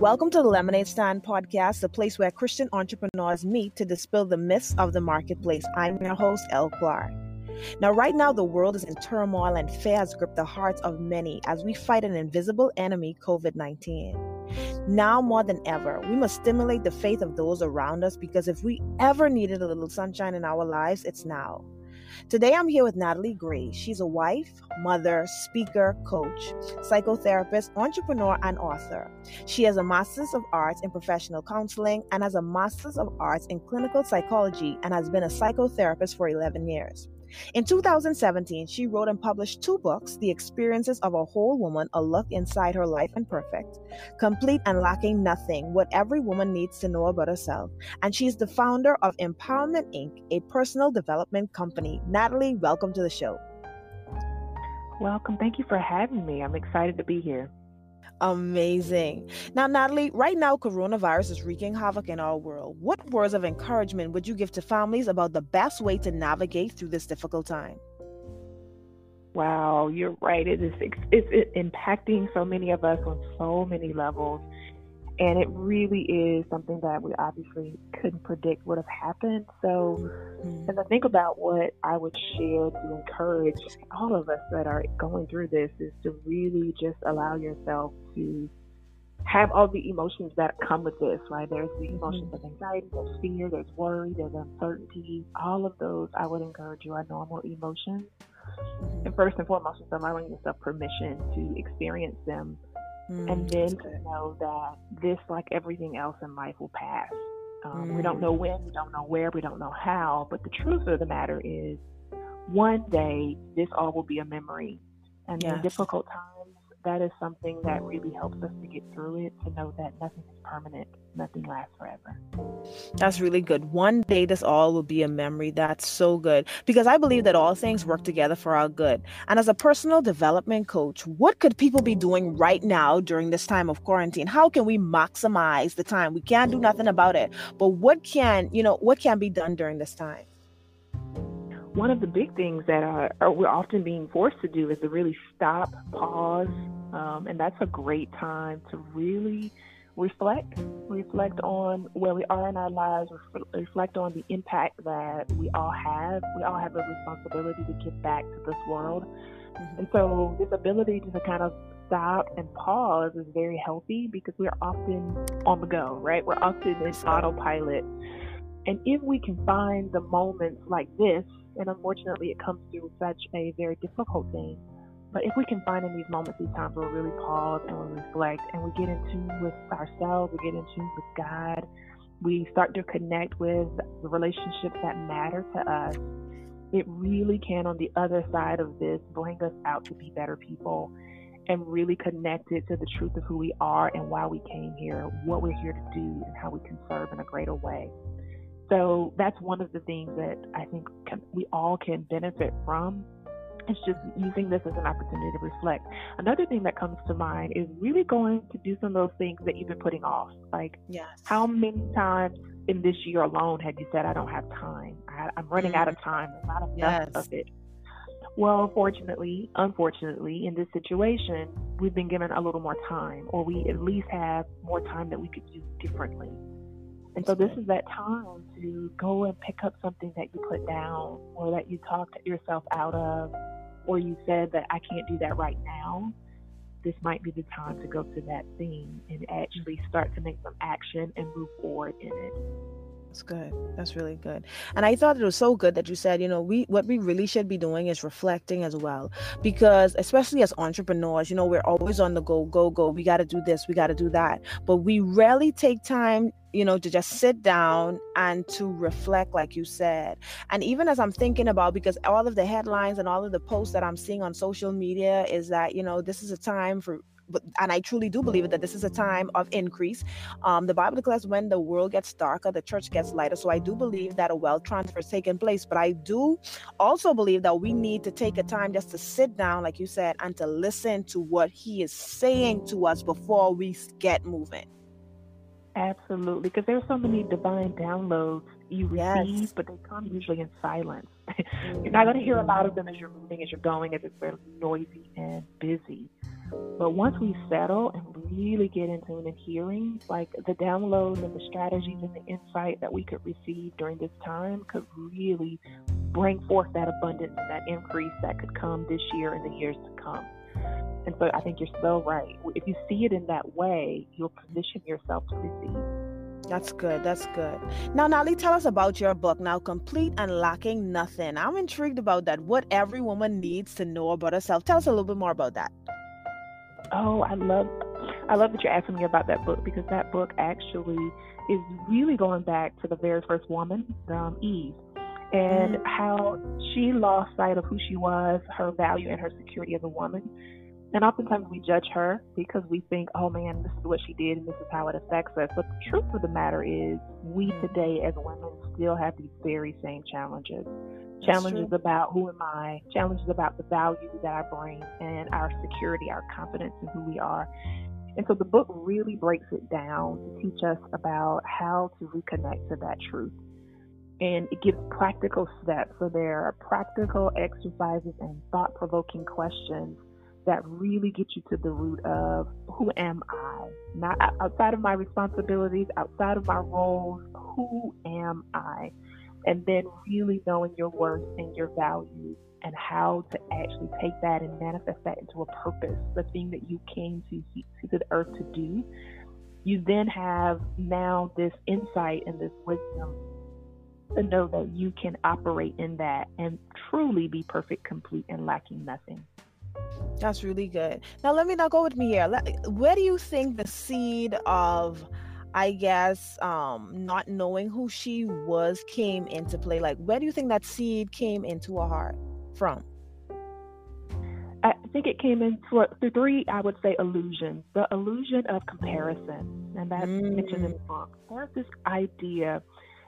Welcome to the Lemonade Stand podcast, the place where Christian entrepreneurs meet to dispel the myths of the marketplace. I'm your host, El Clark. Now, right now, the world is in turmoil and fear has gripped the hearts of many as we fight an invisible enemy, COVID 19. Now more than ever, we must stimulate the faith of those around us because if we ever needed a little sunshine in our lives, it's now. Today I'm here with Natolie Gray. She's a wife, mother, speaker, coach, psychotherapist, entrepreneur, and author. She has a Master's of Arts in Professional Counseling and has a Master's of Arts in Clinical Psychology and has been a psychotherapist for 11 years. In 2017, she wrote and published two books The Experiences of a Whole Woman, A Look Inside Her Life and Perfect, Complete and Lacking Nothing What Every Woman Needs to Know About Herself. And she's the founder of InPowerment Inc., a personal development company. Natolie, welcome to the show. Welcome. Thank you for having me. I'm excited to be here. Amazing. Now, Natolie, right now, coronavirus is wreaking havoc in our world. What words of encouragement would you give to families about the best way to navigate through this difficult time? Wow, you're right. It is it's impacting so many of us on so many levels. And it really is something that we obviously couldn't predict would have happened. So, mm-hmm. as I think about what I would share to encourage all of us that are going through this, is to really just allow yourself to have all the emotions that come with this, right? There's the emotions of anxiety, there's fear, there's worry, there's uncertainty. All of those, I would encourage you are normal emotions. And first and foremost, is allowing yourself permission to experience them Mm, and then to know that this, like everything else in life, will pass. Um, mm. We don't know mm. when, we don't know where, we don't know how, but the truth of the matter is, one day this all will be a memory. And yes. in difficult times, that is something that really helps us to get through it to know that nothing is permanent, nothing lasts forever. That's really good. One day this all will be a memory. That's so good because I believe that all things work together for our good. And as a personal development coach, what could people be doing right now during this time of quarantine? How can we maximize the time? We can't do nothing about it, but what can, you know, what can be done during this time? one of the big things that are, are, we're often being forced to do is to really stop, pause, um, and that's a great time to really reflect, reflect on where we are in our lives, reflect on the impact that we all have. We all have a responsibility to give back to this world. Mm-hmm. And so, this ability to kind of stop and pause is very healthy because we're often on the go, right? We're often in autopilot. And if we can find the moments like this and unfortunately, it comes through such a very difficult thing. But if we can find in these moments, these times where we really pause and we reflect and we get in tune with ourselves, we get in tune with God, we start to connect with the relationships that matter to us, it really can, on the other side of this, bring us out to be better people and really connect it to the truth of who we are and why we came here, what we're here to do, and how we can serve in a greater way. So that's one of the things that I think we all can benefit from. It's just using this as an opportunity to reflect. Another thing that comes to mind is really going to do some of those things that you've been putting off. Like, yes. how many times in this year alone have you said, I don't have time? I, am running mm. out of time. There's not enough yes. of it. Well, fortunately, unfortunately, in this situation, we've been given a little more time, or we at least have more time that we could do differently. And so this is that time to go and pick up something that you put down or that you talked yourself out of or you said that I can't do that right now. This might be the time to go to that thing and actually start to make some action and move forward in it. That's good. That's really good. And I thought it was so good that you said, you know, we what we really should be doing is reflecting as well. Because especially as entrepreneurs, you know, we're always on the go, go, go. We got to do this, we got to do that. But we rarely take time you know, to just sit down and to reflect, like you said. And even as I'm thinking about, because all of the headlines and all of the posts that I'm seeing on social media is that, you know, this is a time for and I truly do believe that this is a time of increase. Um, the Bible declares when the world gets darker, the church gets lighter. So I do believe that a wealth transfer is taking place. But I do also believe that we need to take a time just to sit down, like you said, and to listen to what He is saying to us before we get moving. Absolutely, because there's so many divine downloads you receive, yes. but they come usually in silence. you're not going to hear a lot of them as you're moving, as you're going, as it's very noisy and busy. But once we settle and really get into it and hearing, like the downloads and the strategies and the insight that we could receive during this time could really bring forth that abundance and that increase that could come this year and the years to come. And so I think you're so right. If you see it in that way, you'll position yourself to receive. That's good. That's good. Now, Natolie, tell us about your book, Now Complete and Lacking Nothing. I'm intrigued about that. What every woman needs to know about herself. Tell us a little bit more about that. Oh, I love I love that you're asking me about that book because that book actually is really going back to the very first woman, um, Eve, and mm-hmm. how she lost sight of who she was, her value, and her security as a woman. And oftentimes we judge her because we think, oh man, this is what she did and this is how it affects us. But the truth of the matter is, we mm-hmm. today as women still have these very same challenges challenges about who am I, challenges about the value that I bring, and our security, our confidence in who we are. And so the book really breaks it down to teach us about how to reconnect to that truth. And it gives practical steps. So there are practical exercises and thought provoking questions that really get you to the root of who am I? Not outside of my responsibilities, outside of my roles, who am I? and then really knowing your worth and your value and how to actually take that and manifest that into a purpose, the thing that you came to to the earth to do. You then have now this insight and this wisdom to know that you can operate in that and truly be perfect, complete, and lacking nothing. That's really good. Now, let me now go with me here. Where do you think the seed of I guess um not knowing who she was came into play. Like where do you think that seed came into her heart from? I think it came into through three, I would say, illusions. The illusion of comparison, and that's mm. mentioned in the book. There's this idea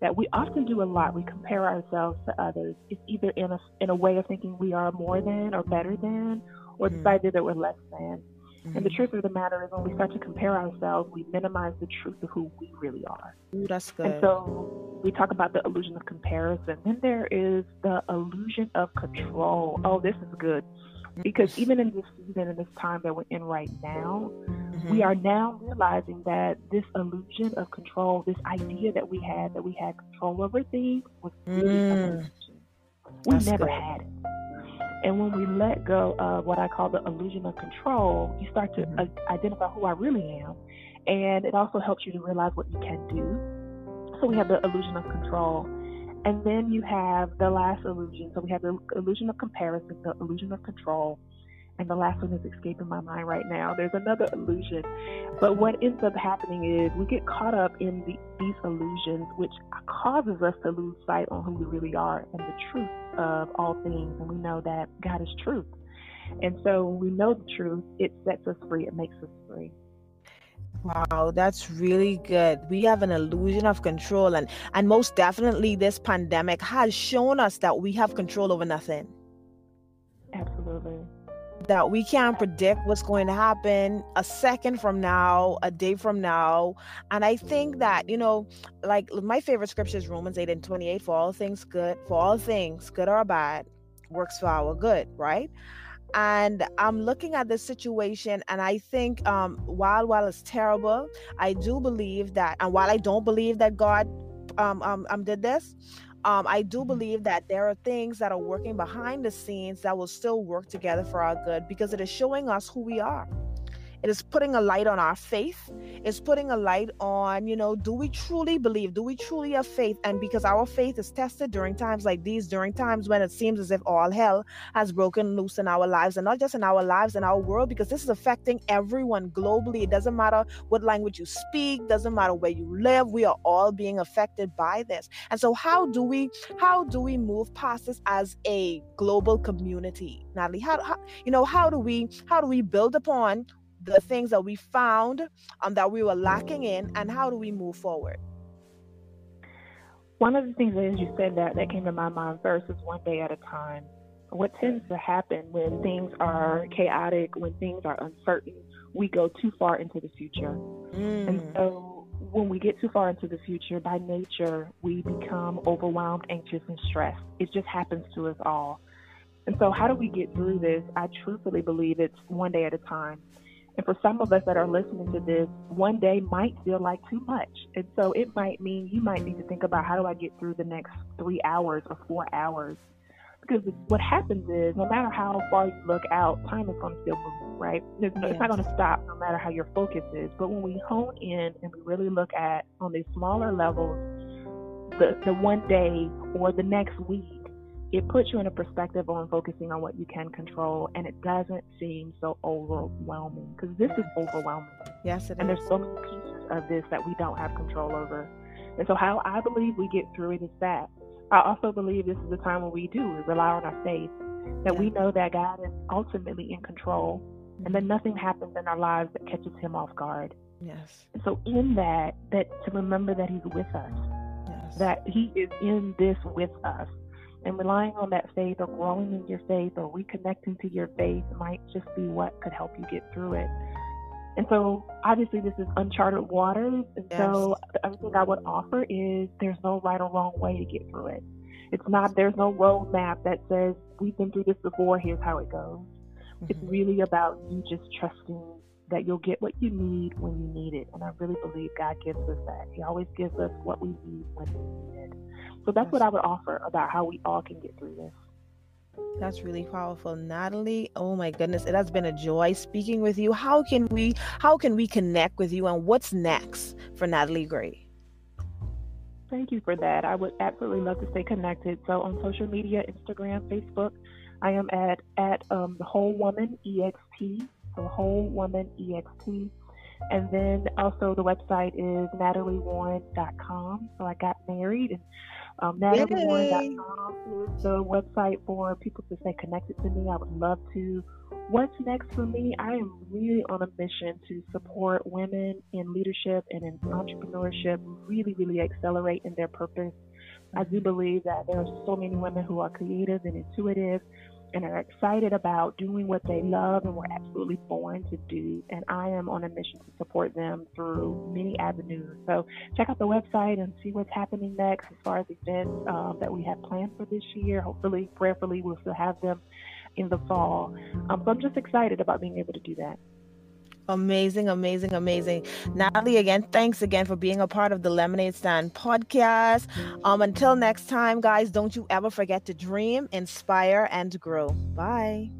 that we often do a lot. We compare ourselves to others. It's either in a in a way of thinking we are more than or better than, or mm. idea that we're less than. Mm-hmm. And the truth of the matter is, when we start to compare ourselves, we minimize the truth of who we really are. Ooh, that's good. And so we talk about the illusion of comparison. Then there is the illusion of control. Oh, this is good. Because even in this season and this time that we're in right now, mm-hmm. we are now realizing that this illusion of control, this idea that we had that we had control over things, was really mm. an illusion. We That's never good. had it. And when we let go of what I call the illusion of control, you start to uh, identify who I really am. And it also helps you to realize what you can do. So we have the illusion of control. And then you have the last illusion. So we have the illusion of comparison, the illusion of control, and the last one is escaping my mind right now. There's another illusion. But what ends up happening is we get caught up in the, these illusions, which causes us to lose sight on who we really are and the truth of all things. And we know that God is truth. And so when we know the truth, it sets us free, it makes us free. Wow, that's really good. We have an illusion of control and and most definitely this pandemic has shown us that we have control over nothing. Absolutely that we can't predict what's going to happen a second from now, a day from now. And I think that, you know, like my favorite scripture is Romans 8 and 28 for all things good, for all things, good or bad, works for our good, right? and i'm looking at this situation and i think um while while it's terrible i do believe that and while i don't believe that god um um, um did this um, I do believe that there are things that are working behind the scenes that will still work together for our good because it is showing us who we are. It is putting a light on our faith. It's putting a light on, you know, do we truly believe? Do we truly have faith? And because our faith is tested during times like these, during times when it seems as if all hell has broken loose in our lives, and not just in our lives, in our world, because this is affecting everyone globally. It doesn't matter what language you speak, doesn't matter where you live. We are all being affected by this. And so, how do we, how do we move past this as a global community, Natolie? How, how you know, how do we, how do we build upon the things that we found um, that we were lacking in, and how do we move forward? One of the things as you said that that came to my mind first is one day at a time. What tends to happen when things are chaotic, when things are uncertain, we go too far into the future. Mm. And so when we get too far into the future, by nature, we become overwhelmed, anxious, and stressed. It just happens to us all. And so, how do we get through this? I truthfully believe it's one day at a time. And for some of us that are listening to this, one day might feel like too much. And so it might mean you might need to think about how do I get through the next three hours or four hours because what happens is no matter how far you look out, time is going to still move, right? It's, yes. not going to stop no matter how your focus is. But when we hone in and we really look at on these smaller levels, the, the one day or the next week, it puts you in a perspective on focusing on what you can control and it doesn't seem so overwhelming because this is overwhelming. Yes, it and is. there's so many pieces of this that we don't have control over. And so, how I believe we get through it is that I also believe this is the time when we do we rely on our faith, that we know that God is ultimately in control, and that mm-hmm. nothing happens in our lives that catches Him off guard. Yes. And so in that, that to remember that He's with us, yes. that He is in this with us, and relying on that faith or growing in your faith or reconnecting to your faith might just be what could help you get through it. And so, obviously, this is uncharted waters. And yes. so, the other thing I would offer is there's no right or wrong way to get through it. It's not, there's no roadmap that says, we've been through this before, here's how it goes. Mm-hmm. It's really about you just trusting that you'll get what you need when you need it. And I really believe God gives us that. He always gives us what we need when we need it. So that's what I would offer about how we all can get through this. That's really powerful, Natolie. Oh my goodness, it has been a joy speaking with you. How can we how can we connect with you and what's next for Natolie Gray? Thank you for that. I would absolutely love to stay connected. So on social media, Instagram, Facebook, I am at at um, the Whole Woman EXT. So Whole Woman EXT. And then also the website is natoliewarren.com. So I got married and um, is the website for people to stay connected to me. I would love to. What's next for me? I am really on a mission to support women in leadership and in entrepreneurship, really, really accelerate in their purpose. I do believe that there are so many women who are creative and intuitive and are excited about doing what they love and were absolutely born to do. And I am on a mission to support them through many avenues. So check out the website and see what's happening next as far as events um, that we have planned for this year. Hopefully, prayerfully, we'll still have them in the fall. Um, so I'm just excited about being able to do that. Amazing, amazing, amazing. Natolie, again, thanks again for being a part of the Lemonade Stand podcast. Um, until next time, guys, don't you ever forget to dream, inspire, and grow. Bye.